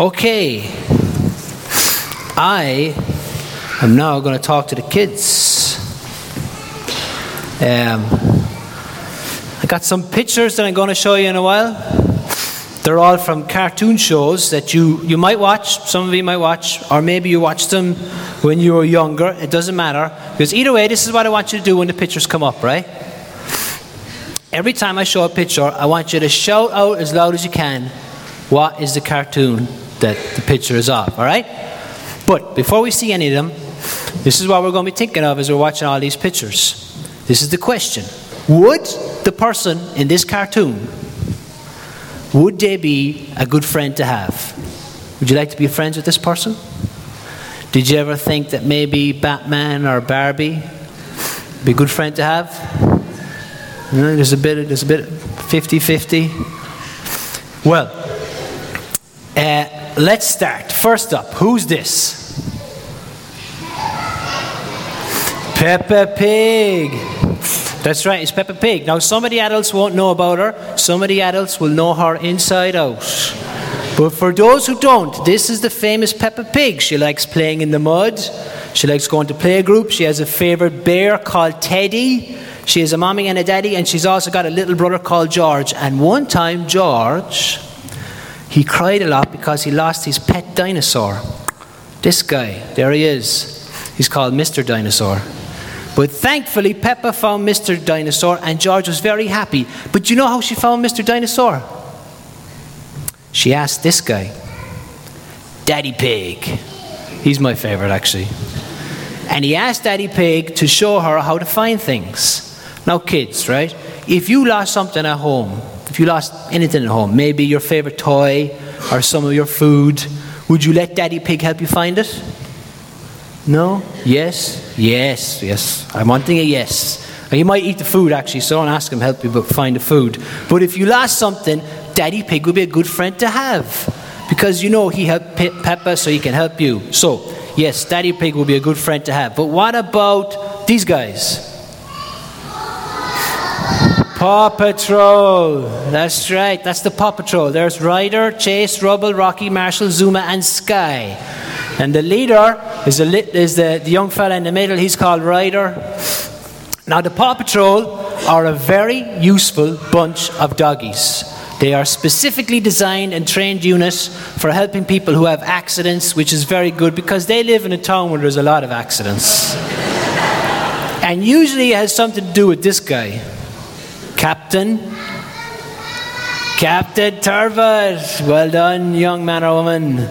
Okay. I am now going to talk to the kids. Um, I got some pictures that I'm going to show you in a while. They're all from cartoon shows that you, you might watch, some of you might watch, or maybe you watched them when you were younger. It doesn't matter. Because either way, this is what I want you to do when the pictures come up, right? Every time I show a picture, I want you to shout out as loud as you can what is the cartoon that the picture is of, all right? But before we see any of them, this is what we're going to be thinking of as we're watching all these pictures. This is the question Would the person in this cartoon, would they be a good friend to have? Would you like to be friends with this person? Did you ever think that maybe Batman or Barbie be a good friend to have? You know, there's a bit, there's a bit 50-50. Well, let's start. First up, who's this? Peppa Pig. That's right, it's Peppa Pig. Now, some of the adults won't know about her, some of the adults will know her inside out. But for those who don't, this is the famous Peppa Pig. She likes playing in the mud, she likes going to playgroup, she has a favorite bear called Teddy. She has a mommy and a daddy, and she's also got a little brother called George. And one time, George, he cried a lot because he lost his pet dinosaur. This guy, there he is. He's called Mr. Dinosaur. But thankfully, Peppa found Mr. Dinosaur, and George was very happy. But you know how she found Mr. Dinosaur? She asked this guy, Daddy Pig. He's my favorite, actually. And he asked Daddy Pig to show her how to find things. Now, kids, right? If you lost something at home, if you lost anything at home, maybe your favorite toy or some of your food, would you let Daddy Pig help you find it? No? Yes? Yes, yes. I'm wanting a yes. And you might eat the food actually, so don't ask him help you find the food. But if you lost something, Daddy Pig would be a good friend to have. Because you know he helped Pe- Peppa, so he can help you. So, yes, Daddy Pig will be a good friend to have. But what about these guys? Paw Patrol. That's right. That's the Paw Patrol. There's Ryder, Chase, Rubble, Rocky, Marshall, Zuma, and Sky. And the leader is, is the, the young fella in the middle. He's called Ryder. Now, the Paw Patrol are a very useful bunch of doggies. They are specifically designed and trained units for helping people who have accidents, which is very good because they live in a town where there's a lot of accidents. and usually it has something to do with this guy. Captain. Captain Turbot. Well done, young man or woman.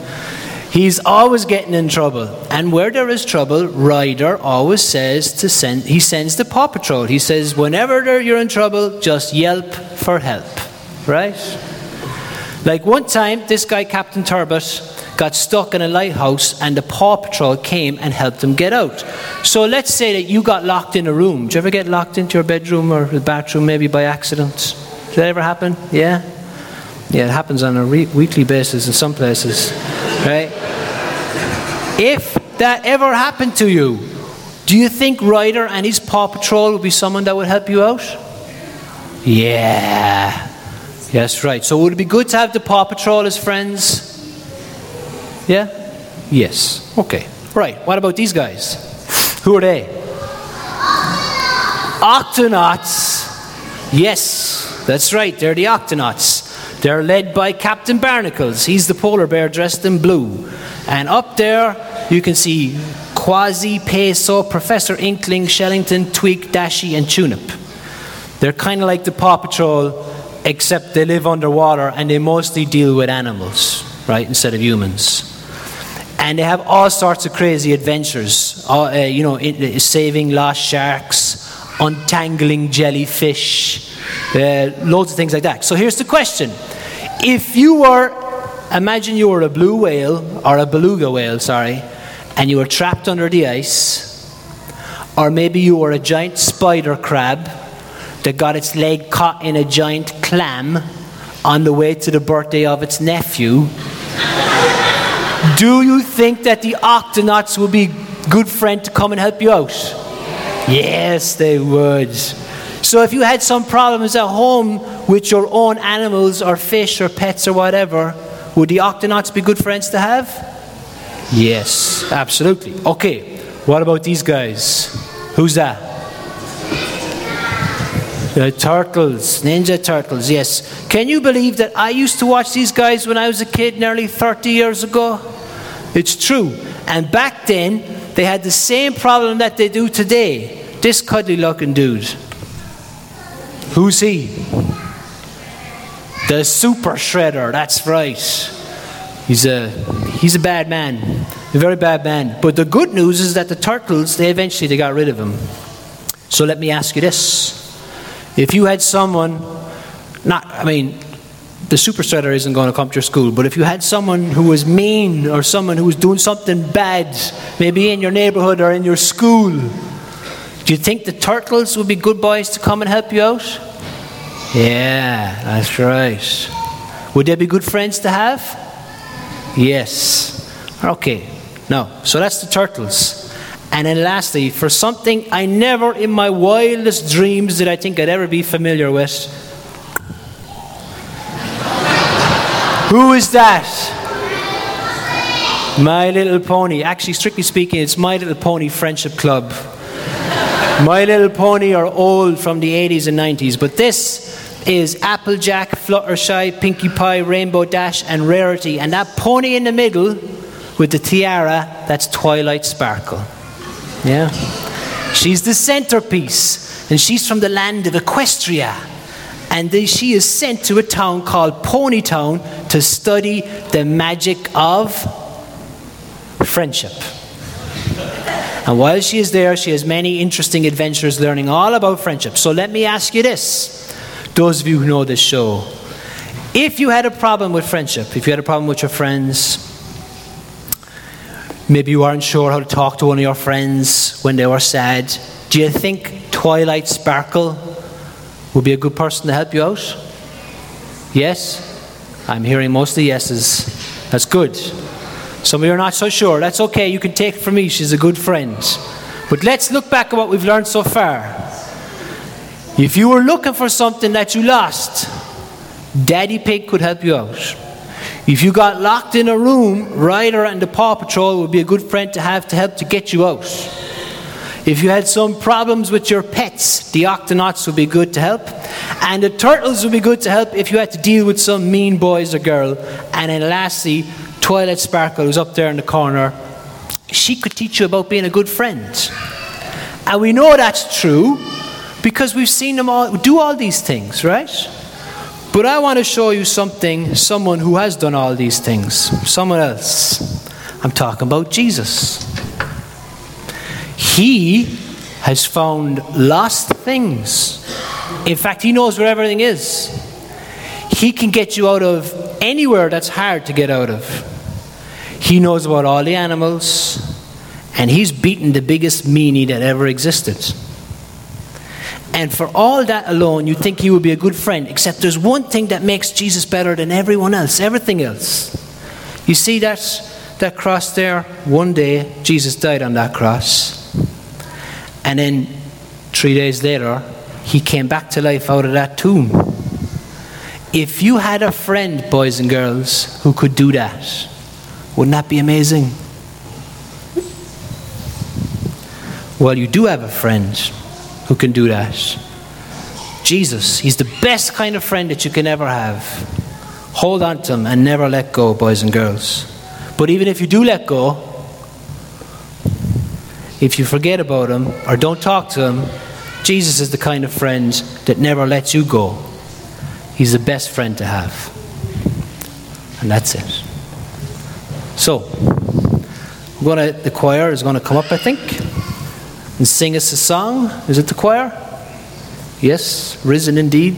He's always getting in trouble. And where there is trouble, Ryder always says to send, he sends the Paw Patrol. He says, whenever you're in trouble, just yelp for help. Right? Like one time, this guy, Captain Turbot, got stuck in a lighthouse and the Paw Patrol came and helped him get out. So let's say that you got locked in a room. Did you ever get locked into your bedroom or the bathroom maybe by accident? Did that ever happen? Yeah? Yeah, it happens on a re- weekly basis in some places. Right? If that ever happened to you, do you think Ryder and his Paw Patrol would be someone that would help you out? Yeah. Yes, right. So would it be good to have the Paw Patrol as friends? Yeah? Yes. Okay. Right. What about these guys? Who are they? Octonauts. Yes, that's right. They're the Octonauts. They're led by Captain Barnacles. He's the polar bear dressed in blue. And up there, you can see Kwazii, Peso, Professor Inkling, Shellington, Twig, Dashi, and Tunip. They're kind of like the Paw Patrol, except they live underwater and they mostly deal with animals, right, instead of humans. And they have all sorts of crazy adventures, uh, you know, in, saving lost sharks, untangling jellyfish, uh, loads of things like that. So here's the question If you were, imagine you were a blue whale, or a beluga whale, sorry, and you were trapped under the ice, or maybe you were a giant spider crab that got its leg caught in a giant clam on the way to the birthday of its nephew. Do you think that the Octonauts would be good friend to come and help you out? Yes, they would. So if you had some problems at home with your own animals or fish or pets or whatever, Would the octonauts be good friends to have? Yes, absolutely. Okay, what about these guys? Who's that? The turtles, Ninja Turtles, yes. Can you believe that I used to watch these guys when I was a kid nearly 30 years ago? It's true. And back then, they had the same problem that they do today. This cuddly looking dude. Who's he? The Super Shredder, that's right. He's a, he's a bad man, a very bad man. But the good news is that the turtles, they eventually they got rid of him. So let me ask you this. If you had someone, not, I mean, the super shredder isn't going to come to your school, but if you had someone who was mean or someone who was doing something bad, maybe in your neighborhood or in your school, do you think the turtles would be good boys to come and help you out? Yeah, that's right. Would they be good friends to have? Yes. Okay. No. So that's the turtles. And then lastly, for something I never in my wildest dreams did I think I'd ever be familiar with. Who is that? My Little Pony. Actually, strictly speaking, it's My Little Pony Friendship Club. My Little Pony are old from the 80s and 90s, but this is Applejack, Fluttershy, Pinkie Pie, Rainbow Dash, and Rarity. And that pony in the middle with the tiara, that's Twilight Sparkle. Yeah? She's the centerpiece, and she's from the land of Equestria. And then she is sent to a town called Ponytown to study the magic of friendship. And while she is there, she has many interesting adventures learning all about friendship. So let me ask you this those of you who know this show. If you had a problem with friendship, if you had a problem with your friends, Maybe you aren't sure how to talk to one of your friends when they were sad. Do you think Twilight Sparkle would be a good person to help you out? Yes? I'm hearing mostly yeses. That's good. Some of you are not so sure. That's okay. You can take from me. She's a good friend. But let's look back at what we've learned so far. If you were looking for something that you lost, Daddy Pig could help you out. If you got locked in a room, Ryder and the Paw Patrol would be a good friend to have to help to get you out. If you had some problems with your pets, the Octonauts would be good to help. And the Turtles would be good to help if you had to deal with some mean boys or girl. And then lastly, Twilight Sparkle, who's up there in the corner, she could teach you about being a good friend. And we know that's true because we've seen them all do all these things, right? But I want to show you something, someone who has done all these things, someone else. I'm talking about Jesus. He has found lost things. In fact, he knows where everything is. He can get you out of anywhere that's hard to get out of. He knows about all the animals, and he's beaten the biggest meanie that ever existed. And for all that alone, you think he would be a good friend, except there's one thing that makes Jesus better than everyone else, everything else. You see that, that cross there? One day, Jesus died on that cross. And then three days later, he came back to life out of that tomb. If you had a friend, boys and girls, who could do that, wouldn't that be amazing? Well, you do have a friend who can do that. Jesus, He's the best kind of friend that you can ever have. Hold on to Him and never let go, boys and girls. But even if you do let go, if you forget about Him or don't talk to Him, Jesus is the kind of friend that never lets you go. He's the best friend to have. And that's it. So, gonna, the choir is going to come up, I think and sing us a song. Is it the choir? Yes, risen indeed.